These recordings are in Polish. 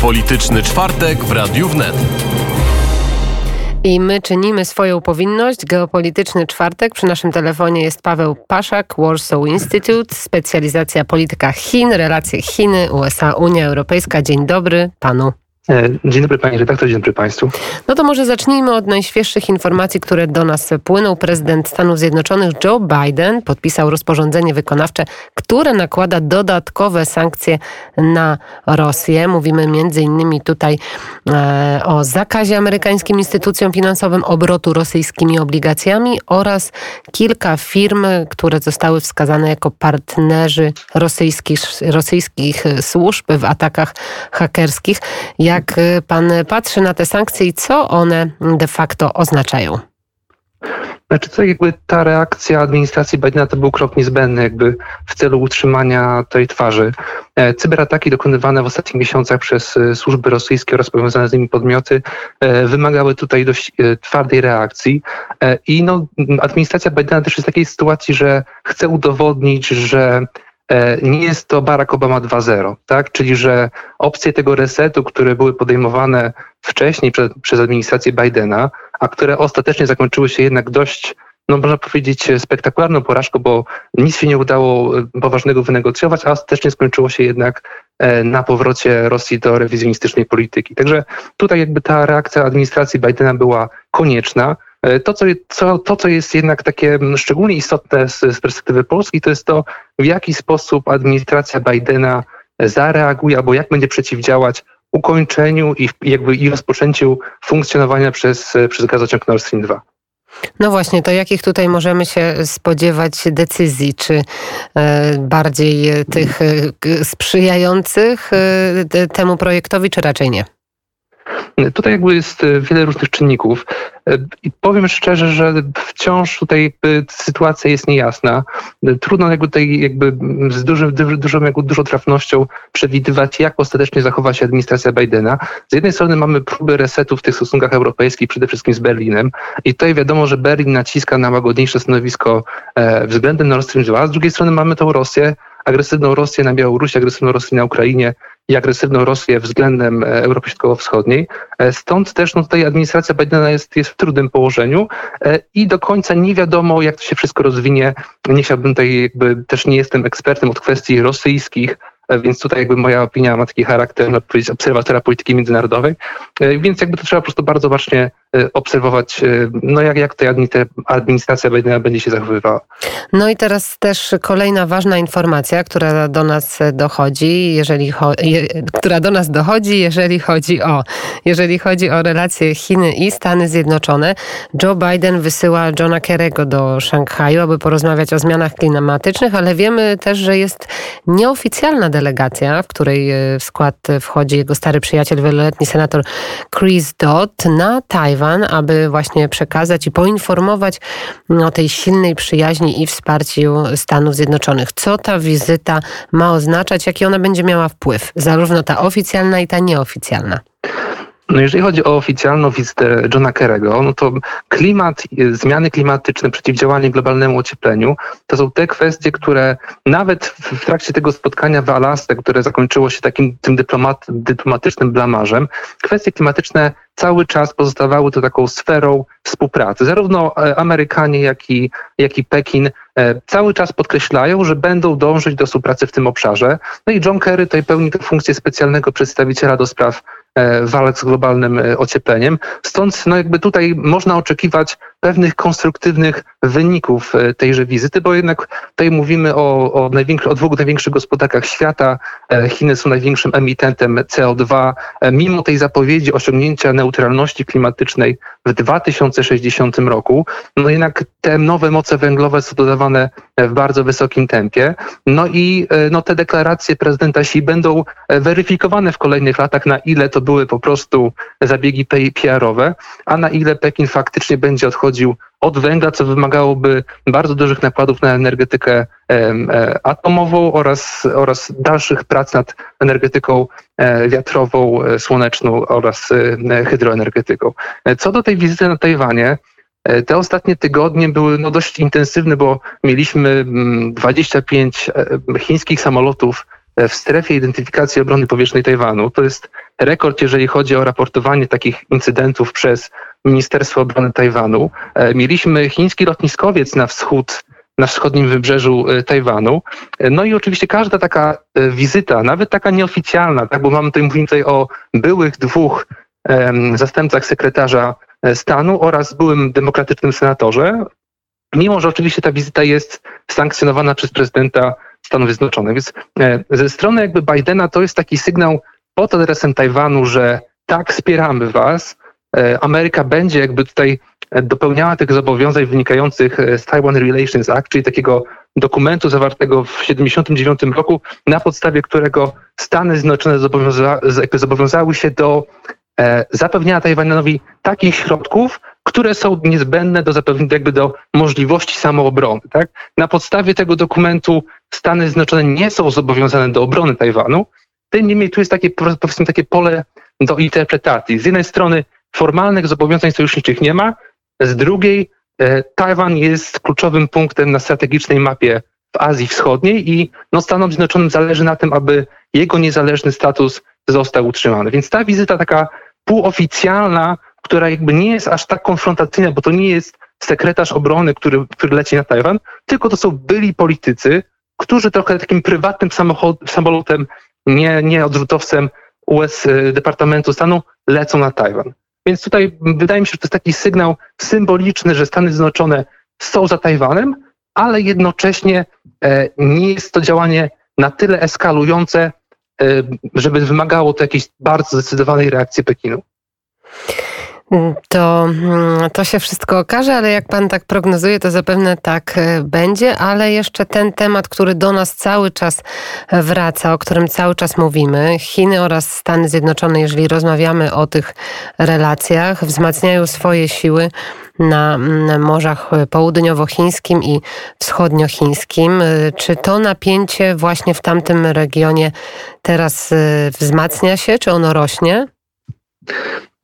Geopolityczny czwartek w Radiu Wnet. I my czynimy swoją powinność. Geopolityczny czwartek. Przy naszym telefonie jest Paweł Paszak, Warsaw Institute, specjalizacja polityka Chin, relacje Chiny, USA, Unia Europejska. Dzień dobry panu. E, dzień dobry Panie redaktor, dzień dobry Państwu. No to może zacznijmy od najświeższych informacji, które do nas płyną. Prezydent Stanów Zjednoczonych Joe Biden podpisał rozporządzenie wykonawcze, które nakłada dodatkowe sankcje na Rosję. Mówimy między innymi tutaj e, o zakazie amerykańskim instytucjom finansowym obrotu rosyjskimi obligacjami oraz kilka firm, które zostały wskazane jako partnerzy rosyjskich, rosyjskich służb w atakach hakerskich. Jak jak y, pan patrzy na te sankcje i co one de facto oznaczają? Znaczy, to jakby ta reakcja administracji Bidena to był krok niezbędny jakby w celu utrzymania tej twarzy. E, cyberataki dokonywane w ostatnich miesiącach przez e, służby rosyjskie oraz powiązane z nimi podmioty e, wymagały tutaj dość twardej reakcji. I no, administracja Bidena też jest w takiej sytuacji, że chce udowodnić, że nie jest to Barack Obama 2.0, tak? Czyli, że opcje tego resetu, które były podejmowane wcześniej przez, przez administrację Bidena, a które ostatecznie zakończyły się jednak dość, no można powiedzieć, spektakularną porażką, bo nic się nie udało e, poważnego wynegocjować, a ostatecznie skończyło się jednak e, na powrocie Rosji do rewizjonistycznej polityki. Także tutaj jakby ta reakcja administracji Bidena była konieczna. E, to co, co, to, co jest jednak takie szczególnie istotne z, z perspektywy Polski, to jest to, w jaki sposób administracja Bidena zareaguje albo jak będzie przeciwdziałać ukończeniu i jakby i rozpoczęciu funkcjonowania przez, przez gazociąg Nord Stream 2. No właśnie, to jakich tutaj możemy się spodziewać decyzji? Czy e, bardziej tych e, sprzyjających temu projektowi, czy raczej nie? Tutaj jakby jest e, wiele różnych czynników e, i powiem szczerze, że wciąż tutaj sytuacja jest niejasna. Trudno jakby tutaj jakby z dużym, dużą, jakby dużą trafnością przewidywać, jak ostatecznie zachowa się administracja Bidena. Z jednej strony mamy próby resetu w tych stosunkach europejskich, przede wszystkim z Berlinem i tutaj wiadomo, że Berlin naciska na łagodniejsze stanowisko e, względem Nord Stream 2, a z drugiej strony mamy tą Rosję, agresywną Rosję na Białorusi, agresywną Rosję na Ukrainie i agresywną Rosję względem e, Europy Środkowo-Wschodniej. E, stąd też no, tutaj administracja Bidena jest, jest w trudnym położeniu e, i do końca nie wiadomo, jak to się wszystko rozwinie. Nie chciałbym tutaj jakby, też nie jestem ekspertem od kwestii rosyjskich, więc tutaj jakby moja opinia ma taki charakter, można powiedzieć, obserwatora polityki międzynarodowej, więc jakby to trzeba po prostu bardzo bacznie obserwować, y, no jak, jak ta administracja Bidena będzie się zachowywała. No i teraz też kolejna ważna informacja, która do nas dochodzi, jeżeli je, która do nas dochodzi, jeżeli chodzi o jeżeli chodzi o relacje Chiny i Stany Zjednoczone. Joe Biden wysyła Johna Kerry'ego do Szanghaju, aby porozmawiać o zmianach klimatycznych, ale wiemy też, że jest nieoficjalna delegacja, w której y, w skład wchodzi jego stary przyjaciel, wieloletni senator Chris Dodd na Tajwan Aby właśnie przekazać i poinformować o tej silnej przyjaźni i wsparciu Stanów Zjednoczonych. Co ta wizyta ma oznaczać, jaki ona będzie miała wpływ, zarówno ta oficjalna i ta nieoficjalna? No jeżeli chodzi o oficjalną wizytę Johna Kerry'ego, no to klimat, zmiany klimatyczne, przeciwdziałanie globalnemu ociepleniu, to są te kwestie, które nawet w trakcie tego spotkania w Alasce, które zakończyło się takim tym dyplomat, dyplomatycznym blamarzem, kwestie klimatyczne cały czas pozostawały to taką sferą współpracy. Zarówno e, Amerykanie, jak i, jak i Pekin e, cały czas podkreślają, że będą dążyć do współpracy w tym obszarze. No i John Kerry tutaj pełni tę funkcję specjalnego przedstawiciela do spraw e, walk z globalnym ociepleniem. Stąd no jakby tutaj można oczekiwać pewnych konstruktywnych wyników tejże wizyty, bo jednak tutaj mówimy o, o, o dwóch największych gospodarkach świata. Chiny są największym emitentem CO2. Mimo tej zapowiedzi osiągnięcia neutralności klimatycznej w 2060 roku, no jednak te nowe moce węglowe są dodawane w bardzo wysokim tempie. No i e, no, te deklaracje prezydenta Xi będą e, weryfikowane w kolejnych latach, na ile to były po prostu zabiegi PR-owe, a na ile Pekin faktycznie będzie odchodził od węgla, co wymagałoby bardzo dużych nakładów na energetykę e, atomową oraz, oraz dalszych prac nad energetyką wiatrową, słoneczną oraz hydroenergetyką. Co do tej wizyty na Tajwanie, E, te ostatnie tygodnie były no, dość intensywne, bo mieliśmy 25 mm, e, chińskich samolotów w strefie identyfikacji obrony powietrznej Tajwanu. To jest rekord, jeżeli chodzi o raportowanie takich incydentów przez Ministerstwo Obrony Tajwanu. Mieliśmy chiński lotniskowiec na wschód na wschodnim wybrzeżu Tajwanu. No i oczywiście każda taka wizyta, nawet taka nieoficjalna, tak, bo mamy tutaj, mówimy tutaj o byłych dwóch zastępcach sekretarza stanu oraz byłym demokratycznym senatorze, mimo że oczywiście ta wizyta jest sankcjonowana przez prezydenta Stanów Zjednoczonych. Więc e, ze strony jakby Bidena to jest taki sygnał pod adresem Tajwanu, że tak, wspieramy was, e, Ameryka będzie jakby tutaj dopełniała tych zobowiązań wynikających z Taiwan Relations Act, czyli takiego dokumentu zawartego w 1979 roku, na podstawie którego Stany Zjednoczone zobowiąza zobowiązały się do e, zapewnienia Tajwanowi takich środków, które są niezbędne do zapewnienia jakby do możliwości samoobrony. Tak? Na podstawie tego dokumentu Stany Zjednoczone nie są zobowiązane do obrony Tajwanu. Tym niemniej tu jest takie, powiedzmy, takie pole do interpretacji. Z jednej strony formalnych zobowiązań sojuszniczych nie ma, z drugiej e, Tajwan jest kluczowym punktem na strategicznej mapie w Azji Wschodniej i no, Stanom Zjednoczonym zależy na tym, aby jego niezależny status został utrzymany. Więc ta wizyta taka półoficjalna która jakby nie jest aż tak konfrontacyjna, bo to nie jest sekretarz obrony, który, który leci na Tajwan, tylko to są byli politycy, którzy trochę takim prywatnym samolotem, nie, nie odrzutowcem US y, Departamentu Stanu lecą na Tajwan. Więc tutaj wydaje mi się, że to jest taki sygnał symboliczny, że Stany Zjednoczone są za Tajwanem, ale jednocześnie e, nie jest to działanie na tyle eskalujące, e, żeby wymagało to jakiejś bardzo zdecydowanej reakcji Pekinu. To, mm, to się wszystko okaże, ale jak pan tak prognozuje, to zapewne tak e, będzie, ale jeszcze ten temat, który do nas cały czas wraca, o którym cały czas mówimy, Chiny oraz Stany Zjednoczone, jeżeli rozmawiamy o tych relacjach, wzmacniają swoje siły na mm, morzach południowochińskim i wschodniochińskim. E, czy to napięcie właśnie w tamtym regionie teraz e, wzmacnia się, czy ono rośnie?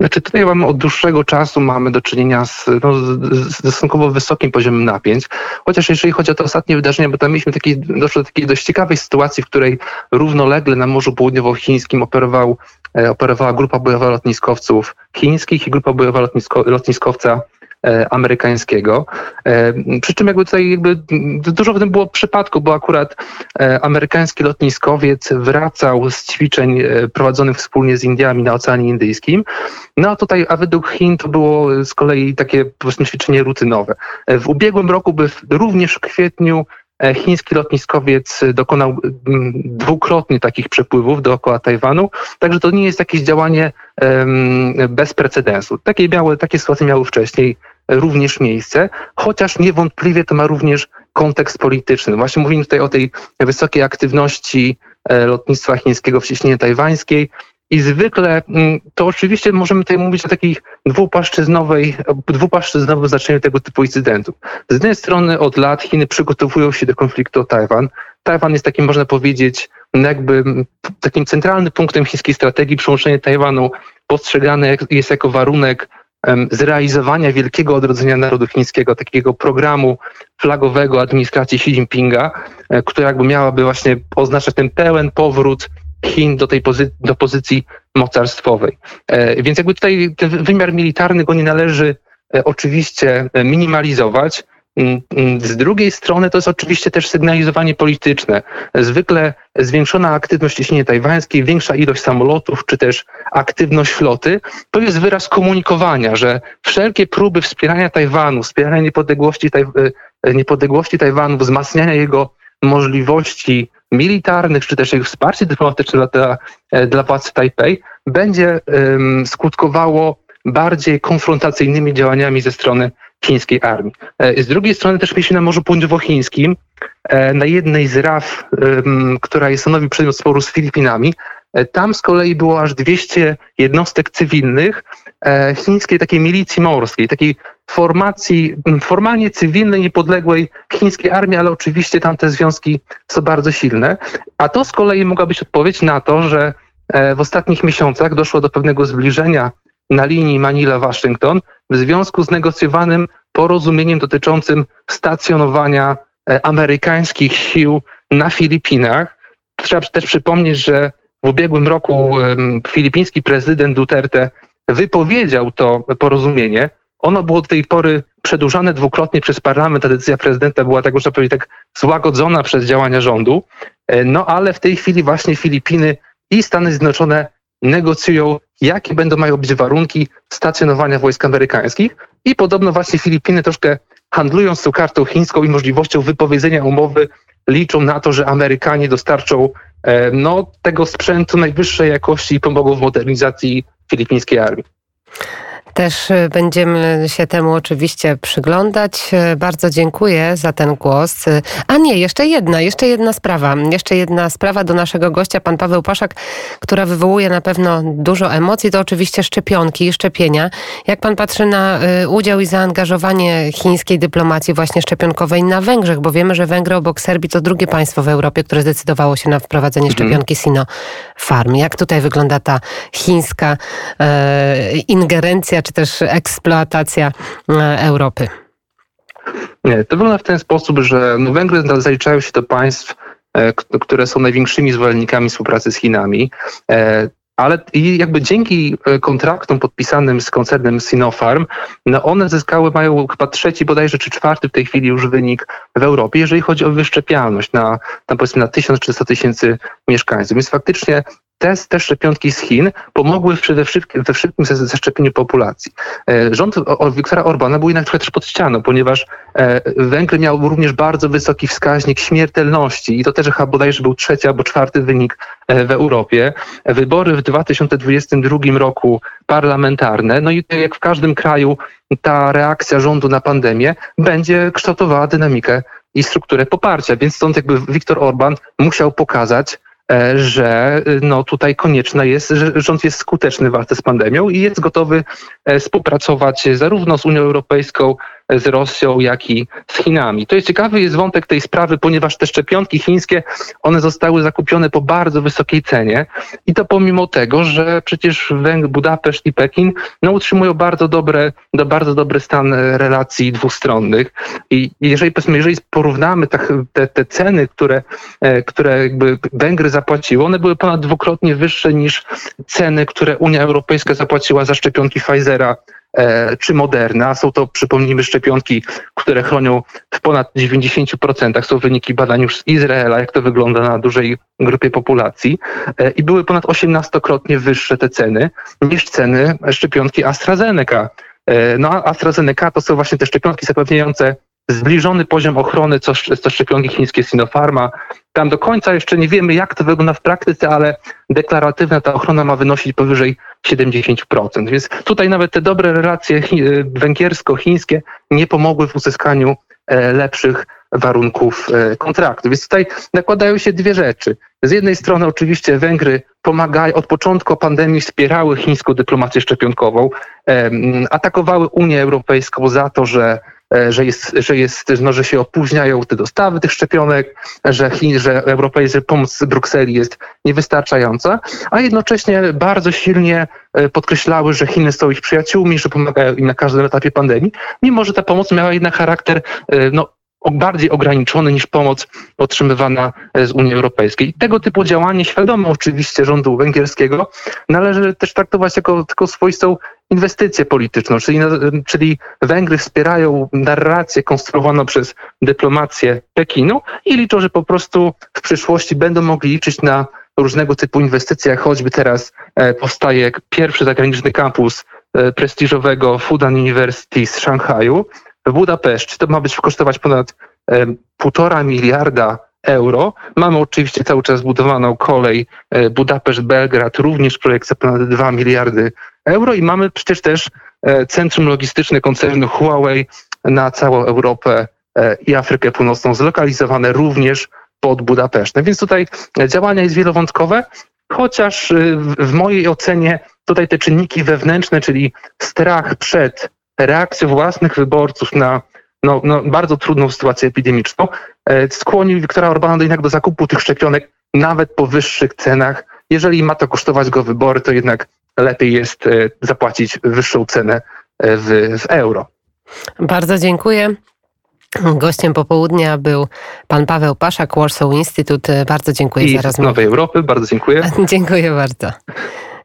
Znaczy tutaj mamy od dłuższego czasu mamy do czynienia z, no, z stosunkowo wysokim poziomem napięć, chociaż jeżeli chodzi o te ostatnie wydarzenia, bo tam mieliśmy taki, doszło do takiej dość ciekawej sytuacji, w której równolegle na Morzu Południowochińskim operował, e, operowała grupa bojowa lotniskowców chińskich i grupa bojowa lotnisko, lotniskowca E, amerykańskiego. E, przy czym jakby tutaj jakby dużo w tym było przypadku, bo akurat e, amerykański lotniskowiec wracał z ćwiczeń prowadzonych wspólnie z Indiami na Oceanie Indyjskim. No a tutaj, a według Chin to było z kolei takie powiedzmy ćwiczenie rutynowe. W ubiegłym roku by również w kwietniu chiński lotniskowiec dokonał dwukrotnie takich przepływów dookoła Tajwanu, także to nie jest jakieś działanie bez precedensu. Takie, miały, takie sytuacje miały wcześniej również miejsce, chociaż niewątpliwie to ma również kontekst polityczny. Właśnie mówimy tutaj o tej wysokiej aktywności e, lotnictwa chińskiego w cieśninie tajwańskiej. I zwykle mm, to oczywiście możemy tutaj mówić o takiej dwupłaszczyznowej, dwupłaszczyznowym znaczeniu tego typu incydentów. Z jednej strony od lat Chiny przygotowują się do konfliktu o Tajwan. Tajwan jest takim, można powiedzieć, jakby takim centralnym punktem chińskiej strategii. Przyłączenie Tajwanu postrzegane jest jako warunek zrealizowania wielkiego odrodzenia narodu chińskiego, takiego programu flagowego administracji Xi Jinpinga, e, która jakby miałaby właśnie oznaczać ten pełen powrót Chin do tej pozy do pozycji mocarstwowej. E, więc jakby tutaj ten wymiar militarny go nie należy e, oczywiście minimalizować. Mm, mm, z drugiej strony to jest oczywiście też sygnalizowanie polityczne. Zwykle zwiększona aktywność ciśnienia tajwańskiej, większa ilość samolotów, czy też aktywność floty, to jest wyraz komunikowania, że wszelkie próby wspierania Tajwanu, wspierania niepodległości, taj, e, niepodległości Tajwanu, wzmacniania jego możliwości militarnych, czy też jego wsparcie dyplomatyczne dla, e, dla władz Tajpej, będzie um, skutkowało bardziej konfrontacyjnymi działaniami ze strony chińskiej armii. E, z drugiej strony też mieliśmy na Morzu Południowochińskim, e, na jednej z raf, która stanowi przedmiot sporu z Filipinami, e, tam z kolei było aż 200 jednostek cywilnych chińskiej takiej milicji morskiej, takiej formacji formalnie cywilnej, niepodległej chińskiej armii, ale oczywiście tam te związki są bardzo silne. A to z kolei mogła być odpowiedź na to, że w ostatnich miesiącach doszło do pewnego zbliżenia na linii Manila-Waszyngton w związku z negocjowanym porozumieniem dotyczącym stacjonowania e, amerykańskich sił na Filipinach. trzeba też przypomnieć, że w ubiegłym roku filipiński prezydent Duterte wypowiedział to porozumienie. Ono było do tej pory przedłużane dwukrotnie przez parlament, a decyzja prezydenta była tak, można powiedzieć, tak złagodzona przez działania rządu. E, no ale w tej chwili właśnie Filipiny i Stany Zjednoczone negocjują, jakie będą mają być warunki stacjonowania wojsk amerykańskich. I podobno właśnie Filipiny troszkę handlując tą kartą chińską i możliwością wypowiedzenia umowy, liczą na to, że Amerykanie dostarczą e, no, tego sprzętu najwyższej jakości i pomogą w modernizacji filipińskiej armii. Też y, będziemy się temu oczywiście przyglądać. Y, bardzo dziękuję za ten głos. Y, a nie, jeszcze jedna, jeszcze jedna sprawa. Jeszcze jedna sprawa do naszego gościa, pan Paweł Paszak, która wywołuje na pewno dużo emocji, to oczywiście szczepionki i szczepienia. Jak pan patrzy na udział i zaangażowanie chińskiej dyplomacji właśnie szczepionkowej na Węgrzech, bo wiemy, że Węgry obok Serbii to drugie państwo w Europie, które zdecydowało się na wprowadzenie mhm. szczepionki Sinopharm. Jak tutaj wygląda ta chińska e, ingerencja czy też eksploatacja e, Europy? Nie, to wygląda w ten sposób, że no Węgry zaliczają się do państw, e, które są największymi zwolennikami współpracy z Chinami. E, ale i jakby dzięki kontraktom podpisanym z koncernem Sinopharm, no one zyskały, mają chyba trzeci bodajże czy czwarty w tej chwili już wynik w Europie, jeżeli chodzi o wyszczepialność na, na powiedzmy na 1300 tysięcy mieszkańców. Więc faktycznie te, te szczepionki z Chin pomogły przede wszystkim we wszystkim zaszczepieniu populacji. E, rząd Wiktora Orbana był jednak trochę też pod ścianą, ponieważ e, Węgry miał również bardzo wysoki wskaźnik śmiertelności i to też chyba bodajże był trzeci albo czwarty wynik e, w Europie. Wybory w 2022 roku parlamentarne, no i jak w każdym kraju ta reakcja rządu na pandemię będzie kształtowała dynamikę i strukturę poparcia, więc stąd jakby Viktor Orban musiał pokazać, że y, no tutaj konieczne jest, że rząd jest skuteczny w walce z pandemią i jest gotowy e, współpracować zarówno z Unią Europejską, z Rosją, jak i z Chinami. To jest ciekawy jest wątek tej sprawy, ponieważ te szczepionki chińskie, one zostały zakupione po bardzo wysokiej cenie i to pomimo tego, że przecież Budapeszt i Pekin no, utrzymują bardzo dobre, bardzo dobry stan relacji dwustronnych i jeżeli, jeżeli porównamy te, te ceny, które, e, które jakby Węgry zapłaciły, one były ponad dwukrotnie wyższe niż ceny, które Unia Europejska zapłaciła za szczepionki Pfizera czy Moderna. Są to, przypomnijmy, szczepionki, które chronią w ponad 90%. Są wyniki badań już z Izraela, jak to wygląda na dużej grupie populacji. E, I były ponad 18-krotnie wyższe te ceny niż ceny szczepionki AstraZeneca. E, no AstraZeneca to są właśnie te szczepionki zapewniające zbliżony poziom ochrony co, co szczepionki chińskie Sinopharma. Tam do końca jeszcze nie wiemy, jak to wygląda w praktyce, ale deklaratywna ta ochrona ma wynosić powyżej 70%. Więc tutaj nawet te dobre relacje węgiersko-chińskie nie pomogły w uzyskaniu e, lepszych warunków e, kontraktu. Więc tutaj nakładają się dwie rzeczy. Z jednej strony oczywiście Węgry pomagają, od początku pandemii wspierały chińską dyplomację szczepionkową, atakowały Unię Europejską za to, że E, że, jest, że, jest, no, że się opóźniają te dostawy tych szczepionek, że, Chin, że europejska pomoc z Brukseli jest niewystarczająca, a jednocześnie bardzo silnie e, podkreślały, że Chiny są ich przyjaciółmi, że pomagają im na każdym etapie pandemii, mimo że ta pomoc miała jednak charakter e, no, bardziej ograniczony niż pomoc otrzymywana z Unii Europejskiej. Tego typu działanie, świadome oczywiście rządu węgierskiego, należy też traktować jako, jako swoistą inwestycję polityczną, czyli, czyli Węgry wspierają narrację konstruowaną przez dyplomację Pekinu i liczą, że po prostu w przyszłości będą mogli liczyć na różnego typu inwestycje, jak choćby teraz e, powstaje pierwszy zagraniczny kampus e, prestiżowego Fudan University z Szanghaju w Budapeszcie. To ma być kosztować ponad e, półtora miliarda euro. Mamy oczywiście cały czas budowaną kolej Budapeszt-Belgrad, również projekt za ponad 2 miliardy euro i mamy przecież też e, centrum logistyczne koncernu Huawei na całą Europę e, i Afrykę Północną zlokalizowane również pod Budapesztem. Więc tutaj działanie jest wielowątkowe, chociaż e, w mojej ocenie tutaj te czynniki wewnętrzne, czyli strach przed reakcją własnych wyborców na no, no, bardzo trudną sytuację epidemiczną, skłonił Wiktora Orbana jednak do zakupu tych szczepionek nawet po wyższych cenach. Jeżeli ma to kosztować go wybory, to jednak lepiej jest e, zapłacić wyższą cenę e, w, w euro. Bardzo dziękuję. Gościem popołudnia był pan Paweł Paszak, Warsaw Institute. Bardzo dziękuję I za z rozmowę. Nowej Europy, bardzo dziękuję. dziękuję bardzo.